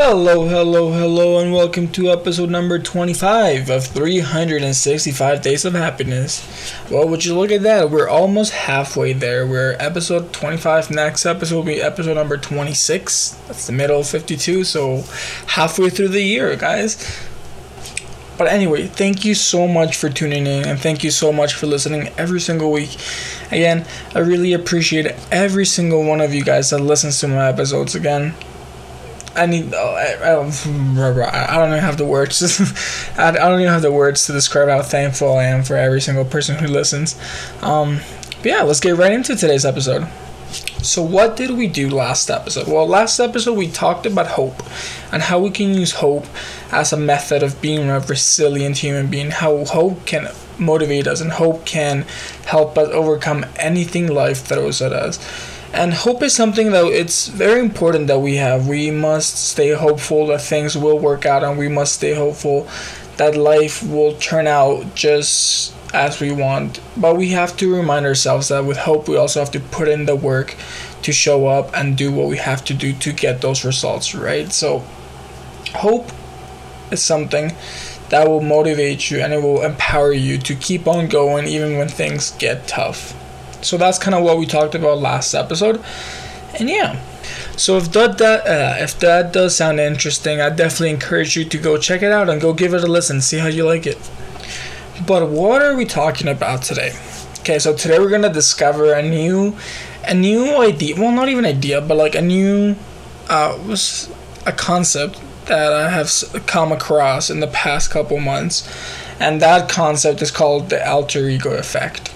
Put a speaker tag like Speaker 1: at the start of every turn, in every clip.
Speaker 1: Hello, hello, hello, and welcome to episode number 25 of 365 Days of Happiness. Well, would you look at that? We're almost halfway there. We're episode 25. Next episode will be episode number 26. That's the middle of 52, so halfway through the year, guys. But anyway, thank you so much for tuning in and thank you so much for listening every single week. Again, I really appreciate every single one of you guys that listens to my episodes again. I need. Oh, I, I, don't, I don't even have the words. I, I don't even have the words to describe how thankful I am for every single person who listens. Um, but yeah, let's get right into today's episode. So, what did we do last episode? Well, last episode we talked about hope and how we can use hope as a method of being a resilient human being, how hope can motivate us and hope can help us overcome anything life throws at us. And hope is something that it's very important that we have. We must stay hopeful that things will work out, and we must stay hopeful that life will turn out just as we want. But we have to remind ourselves that with hope, we also have to put in the work to show up and do what we have to do to get those results, right? So, hope is something that will motivate you and it will empower you to keep on going even when things get tough. So that's kind of what we talked about last episode. And yeah. So if that, that uh, if that does sound interesting, I definitely encourage you to go check it out and go give it a listen, see how you like it. But what are we talking about today? Okay, so today we're gonna discover a new, a new idea. Well, not even idea, but like a new, uh, was a concept that I have come across in the past couple months, and that concept is called the alter ego effect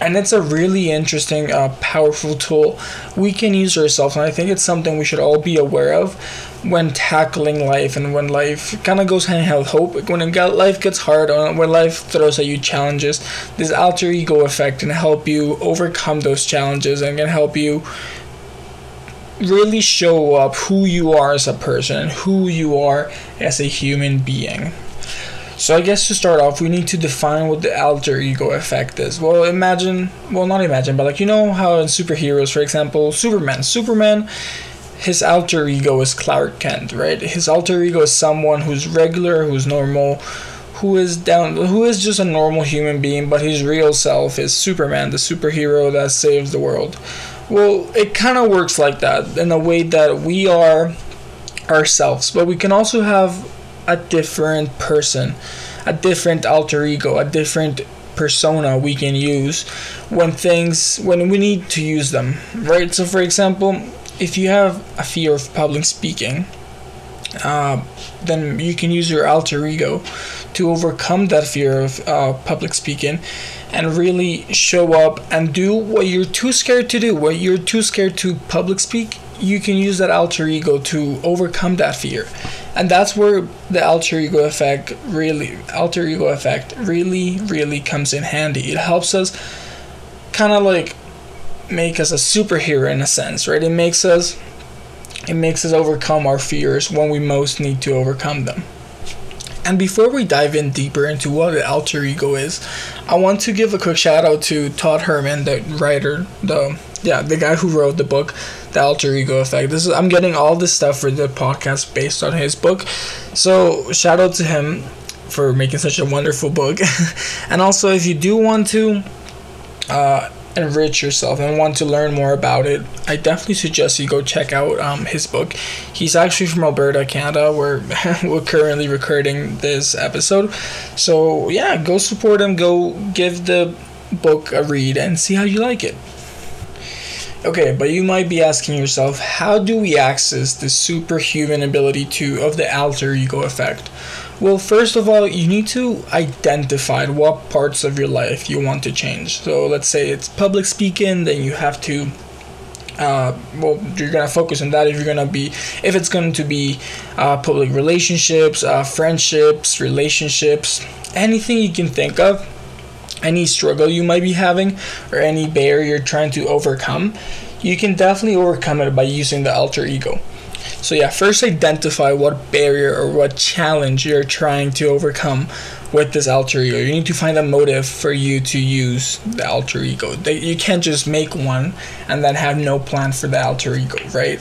Speaker 1: and it's a really interesting, uh, powerful tool we can use ourselves, and I think it's something we should all be aware of when tackling life and when life kind of goes hand in hand with hope. When got, life gets hard, or when life throws at you challenges, this alter ego effect can help you overcome those challenges and can help you really show up who you are as a person and who you are as a human being. So I guess to start off, we need to define what the alter ego effect is. Well, imagine, well, not imagine, but like you know how in superheroes, for example, Superman. Superman, his alter ego is Clark Kent, right? His alter ego is someone who's regular, who's normal, who is down, who is just a normal human being, but his real self is Superman, the superhero that saves the world. Well, it kind of works like that in a way that we are ourselves, but we can also have a different person, a different alter ego, a different persona we can use when things when we need to use them, right? So, for example, if you have a fear of public speaking, uh, then you can use your alter ego to overcome that fear of uh, public speaking and really show up and do what you're too scared to do, what you're too scared to public speak. You can use that alter ego to overcome that fear. And that's where the alter ego effect really alter ego effect really really comes in handy. It helps us kind of like make us a superhero in a sense right? It makes us it makes us overcome our fears when we most need to overcome them and before we dive in deeper into what the alter ego is i want to give a quick shout out to todd herman the writer the yeah the guy who wrote the book the alter ego effect. This is I'm getting all this stuff for the podcast based on his book. So shout out to him for making such a wonderful book. and also if you do want to uh, enrich yourself and want to learn more about it, I definitely suggest you go check out um, his book. He's actually from Alberta, Canada, where we're currently recording this episode. So yeah, go support him. Go give the book a read and see how you like it. Okay, but you might be asking yourself, how do we access the superhuman ability to of the alter ego effect? Well, first of all, you need to identify what parts of your life you want to change. So let's say it's public speaking, then you have to uh, well, you're gonna focus on that if you're gonna be, if it's going to be uh, public relationships, uh, friendships, relationships, anything you can think of any struggle you might be having or any barrier you're trying to overcome, you can definitely overcome it by using the alter ego. So, yeah, first identify what barrier or what challenge you're trying to overcome with this alter ego. You need to find a motive for you to use the alter ego. You can't just make one and then have no plan for the alter ego, right?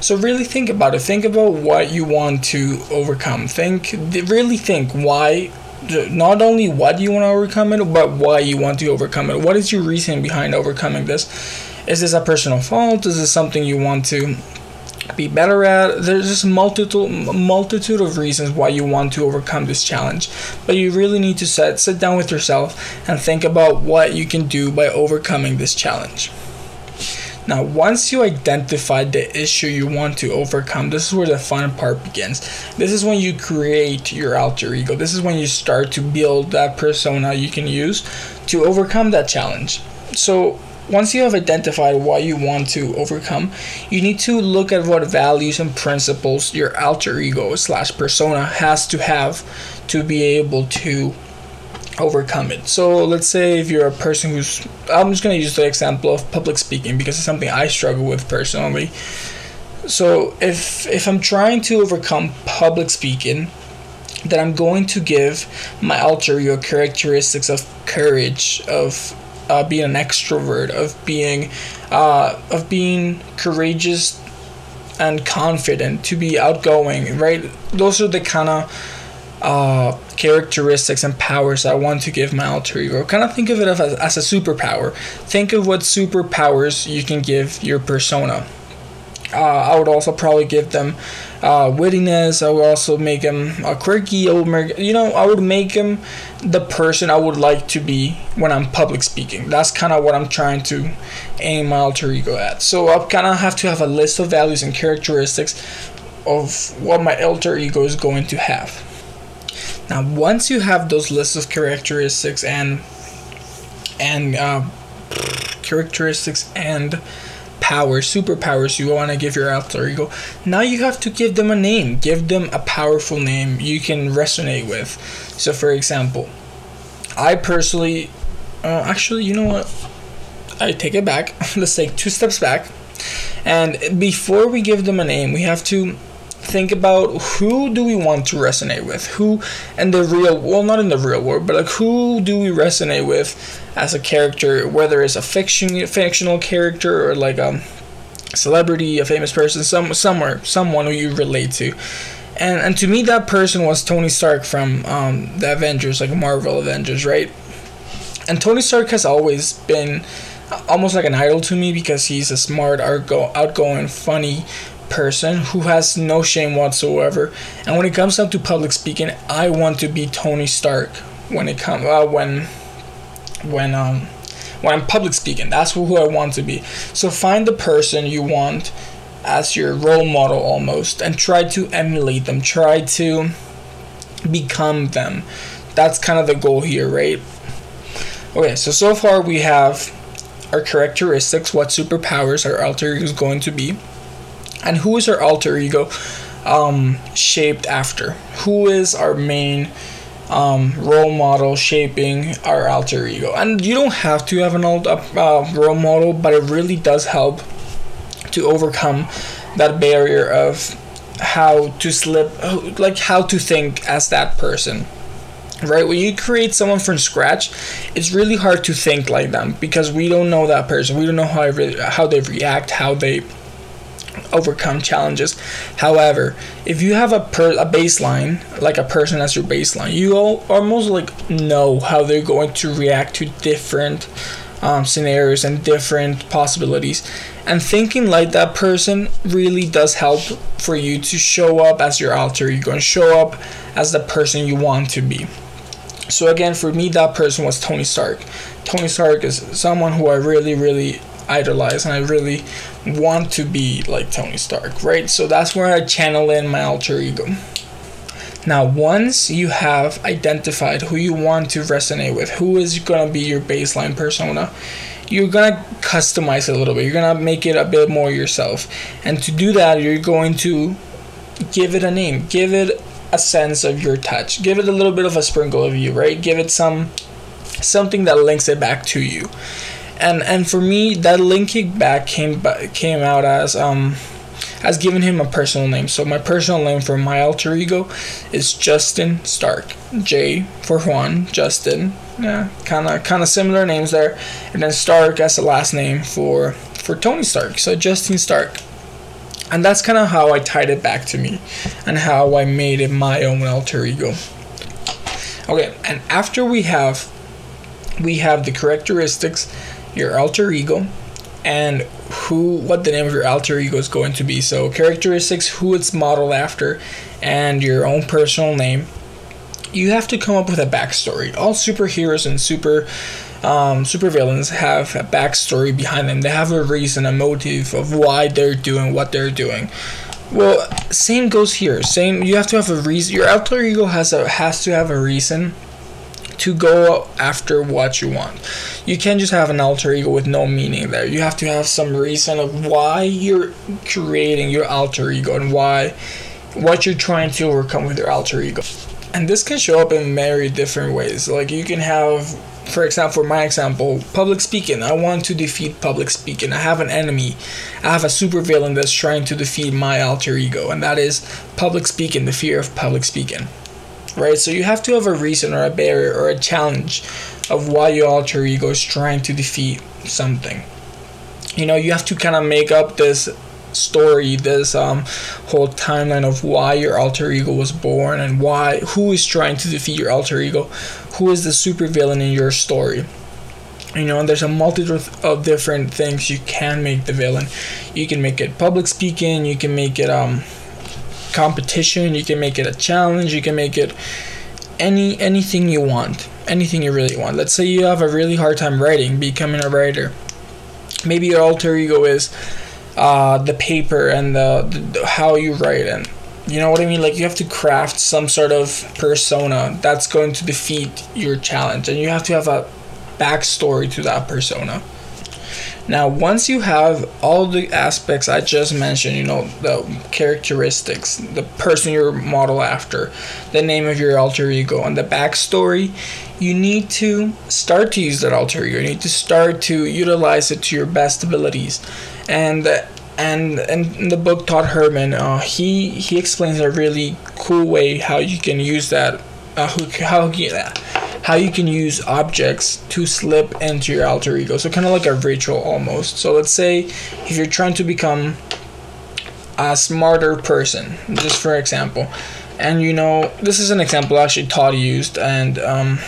Speaker 1: So really think about it. Think about what you want to overcome. Think really think why not only what you want to overcome it, but why you want to overcome it. What is your reason behind overcoming this? Is this a personal fault? Is this something you want to be better at? There's just multitude multitude of reasons why you want to overcome this challenge. But you really need to sit sit down with yourself and think about what you can do by overcoming this challenge. Now, once you identify the issue you want to overcome, this is where the fun part begins. This is when you create your alter ego. This is when you start to build that persona you can use to overcome that challenge. So, once you have identified what you want to overcome, you need to look at what values and principles your alter ego slash persona has to have to be able to overcome it. So let's say if you're a person who's I'm just going to use the example of public speaking because it's something I struggle with personally. So if if I'm trying to overcome public speaking, then I'm going to give my alter ego characteristics of courage, of uh, being an extrovert, of being uh, of being courageous and confident, to be outgoing, right? Those are the kind of uh, characteristics and powers I want to give my alter ego. Kind of think of it as, as a superpower. Think of what superpowers you can give your persona. Uh, I would also probably give them uh, wittiness. I would also make them uh, quirky. I would you know, I would make them the person I would like to be when I'm public speaking. That's kind of what I'm trying to aim my alter ego at. So I kind of have to have a list of values and characteristics of what my alter ego is going to have. Now, once you have those lists of characteristics and and uh, characteristics and powers, superpowers you want to give your alter ego, now you have to give them a name. Give them a powerful name you can resonate with. So, for example, I personally, uh, actually, you know what? I take it back. Let's take two steps back. And before we give them a name, we have to think about who do we want to resonate with? Who in the real well not in the real world but like who do we resonate with as a character whether it's a fiction fictional character or like a celebrity a famous person some somewhere someone who you relate to. And and to me that person was tony stark from um, the avengers like marvel avengers right? And tony stark has always been almost like an idol to me because he's a smart outgoing funny person who has no shame whatsoever. And when it comes down to public speaking, I want to be Tony Stark when it comes uh, when when um when I'm public speaking. That's who I want to be. So find the person you want as your role model almost and try to emulate them. Try to become them. That's kind of the goal here, right? Okay, so so far we have our characteristics, what superpowers our alter ego is going to be and who is our alter ego um, shaped after? Who is our main um, role model shaping our alter ego? And you don't have to have an old uh, role model, but it really does help to overcome that barrier of how to slip, like how to think as that person right when you create someone from scratch it's really hard to think like them because we don't know that person we don't know how, really, how they react how they overcome challenges. However, if you have a per- a baseline, like a person as your baseline, you almost like know how they're going to react to different um, scenarios and different possibilities. And thinking like that person really does help for you to show up as your alter You're going to show up as the person you want to be. So again, for me, that person was Tony Stark. Tony Stark is someone who I really, really idolize and I really want to be like Tony Stark, right? So that's where I channel in my alter ego. Now, once you have identified who you want to resonate with, who is going to be your baseline persona, you're going to customize it a little bit. You're going to make it a bit more yourself. And to do that, you're going to give it a name, give it a sense of your touch, give it a little bit of a sprinkle of you, right? Give it some something that links it back to you and and for me that linking back came came out as um as giving him a personal name. So my personal name for my alter ego is Justin Stark. J for Juan, Justin. Yeah, kind of kind of similar names there, and then Stark as the last name for for Tony Stark. So Justin Stark. And that's kind of how I tied it back to me and how I made it my own alter ego. Okay, and after we have we have the characteristics, your alter ego, and who what the name of your alter ego is going to be. So characteristics, who it's modeled after, and your own personal name. You have to come up with a backstory. All superheroes and super um, supervillains have a backstory behind them. They have a reason, a motive of why they're doing what they're doing. Well, same goes here. Same. You have to have a reason. Your alter ego has a has to have a reason to go after what you want. You can't just have an alter ego with no meaning there. You have to have some reason of why you're creating your alter ego and why what you're trying to overcome with your alter ego. And this can show up in very different ways. Like you can have for example, for my example, public speaking. I want to defeat public speaking. I have an enemy. I have a supervillain that's trying to defeat my alter ego, and that is public speaking, the fear of public speaking. Right? So you have to have a reason or a barrier or a challenge of why your alter ego is trying to defeat something. You know, you have to kind of make up this story, this um, whole timeline of why your alter ego was born and why who is trying to defeat your alter ego, who is the supervillain in your story. You know, and there's a multitude of different things you can make the villain. You can make it public speaking. You can make it um competition. You can make it a challenge. You can make it any anything you want, anything you really want. Let's say you have a really hard time writing, becoming a writer. Maybe your alter ego is uh, the paper and the, the how you write and you know what I mean? Like you have to craft some sort of persona that's going to defeat your challenge, and you have to have a backstory to that persona. Now, once you have all the aspects I just mentioned, you know, the characteristics, the person you're model after, the name of your alter ego, and the backstory, you need to start to use that alter ego. You need to start to utilize it to your best abilities. And and and the book Todd Herman, uh, he he explains a really cool way how you can use that, uh, how how you can use objects to slip into your alter ego. So kind of like a ritual almost. So let's say if you're trying to become a smarter person, just for example, and you know this is an example actually Todd used, and um,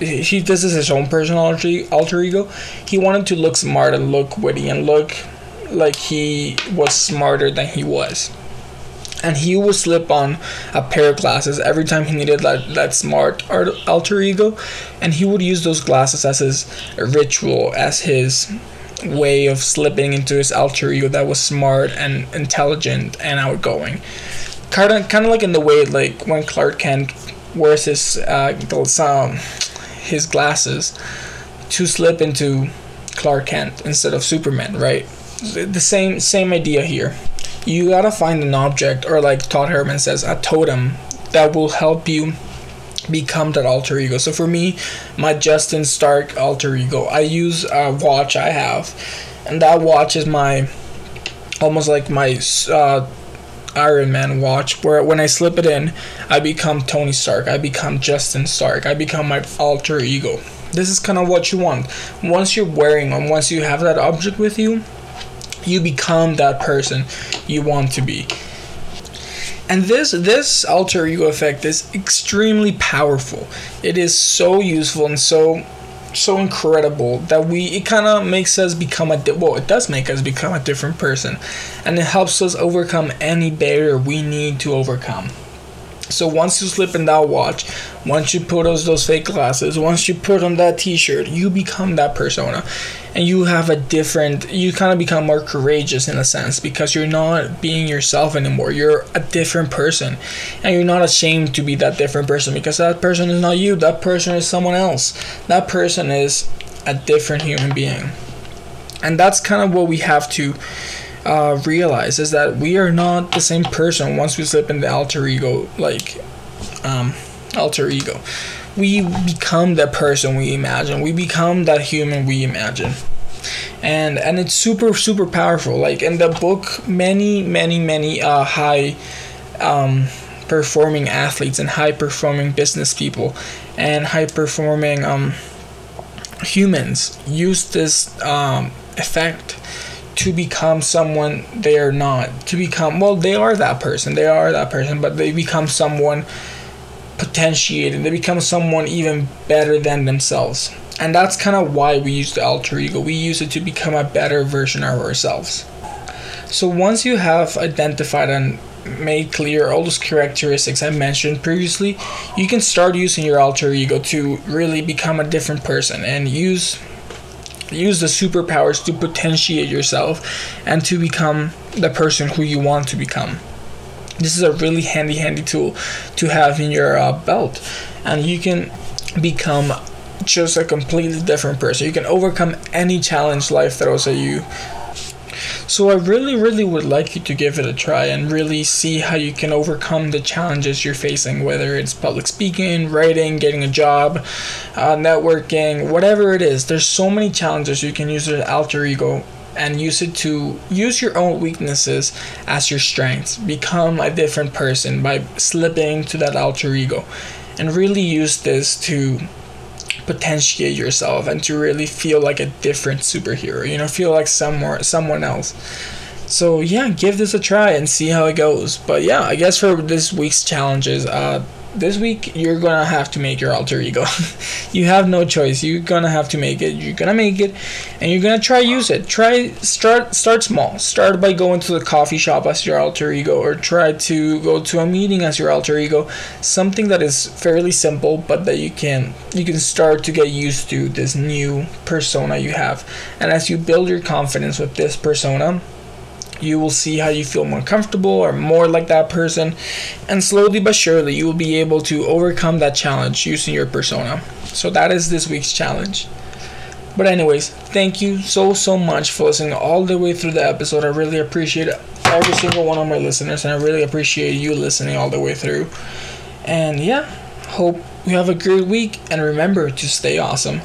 Speaker 1: he this is his own personal alter, alter ego. He wanted to look smart and look witty and look like he was smarter than he was. And he would slip on a pair of glasses every time he needed that, that smart alter ego. And he would use those glasses as his ritual, as his way of slipping into his alter ego that was smart and intelligent and outgoing. Kind of, kind of like in the way like when Clark Kent wears his uh, um, his glasses to slip into Clark Kent instead of Superman, right? the same same idea here. You gotta find an object, or like Todd Herman says, a totem that will help you become that alter ego. So for me, my Justin Stark alter ego, I use a watch I have, and that watch is my almost like my uh, Iron Man watch. Where when I slip it in, I become Tony Stark. I become Justin Stark. I become my alter ego. This is kind of what you want. Once you're wearing them, once you have that object with you, you become that person you want to be. And this this alter ego effect is extremely powerful. It is so useful and so so incredible that we it kind of makes us become a di- well it does make us become a different person. And it helps us overcome any barrier we need to overcome so once you slip in that watch, once you put those those fake glasses, once you put on that T-shirt, you become that persona, and you have a different. You kind of become more courageous in a sense because you're not being yourself anymore. You're a different person, and you're not ashamed to be that different person because that person is not you. That person is someone else. That person is a different human being, and that's kind of what we have to uh, realize is that we are not the same person once we slip in the alter ego, like um, alter ego. We become that person we imagine. We become that human we imagine. And and it's super super powerful. Like in the book, many many many uh, high um, performing athletes and high performing business people and high performing um, humans use this um, effect to become someone they are not. To become, well, they are that person. They are that person, but they become someone potentiated. They become someone even better than themselves. And that's kind of why we use the alter ego. We use it to become a better version of ourselves. So once you have identified and made clear all those characteristics I mentioned previously, you can start using your alter ego to really become a different person and use use the superpowers to potentiate yourself and to become the person who you want to become. This is a really handy handy tool to have in your uh, belt and you can become just a completely different person. You can overcome any challenge life throws at you so I really, really would like you to give it a try and really see how you can overcome the challenges you're facing, whether it's public speaking, writing, getting a job, uh, networking, whatever it is. There's so many challenges you can use your alter ego and use it to use your own weaknesses as your strengths. Become a different person by slipping to that alter ego and really use this to potentiate yourself and to really feel like a different superhero you know feel like someone someone else. So yeah give this a try and see how it goes. But yeah i guess for this week's challenges uh this week you're gonna have to make your alter ego. You have no choice. You're gonna have to make it. You're gonna make it and you're gonna try use it. Try start start small. Start by going to the coffee shop as your alter ego or try to go to a meeting as your alter ego. Something that is fairly simple but that you can you can start to get used to this new persona you have. And as you build your confidence with this persona you will see how you feel more comfortable or more like that person. And slowly but surely, you will be able to overcome that challenge using your persona. So, that is this week's challenge. But, anyways, thank you so, so much for listening all the way through the episode. I really appreciate every single one of my listeners, and I really appreciate you listening all the way through. And yeah, hope you have a great week, and remember to stay awesome.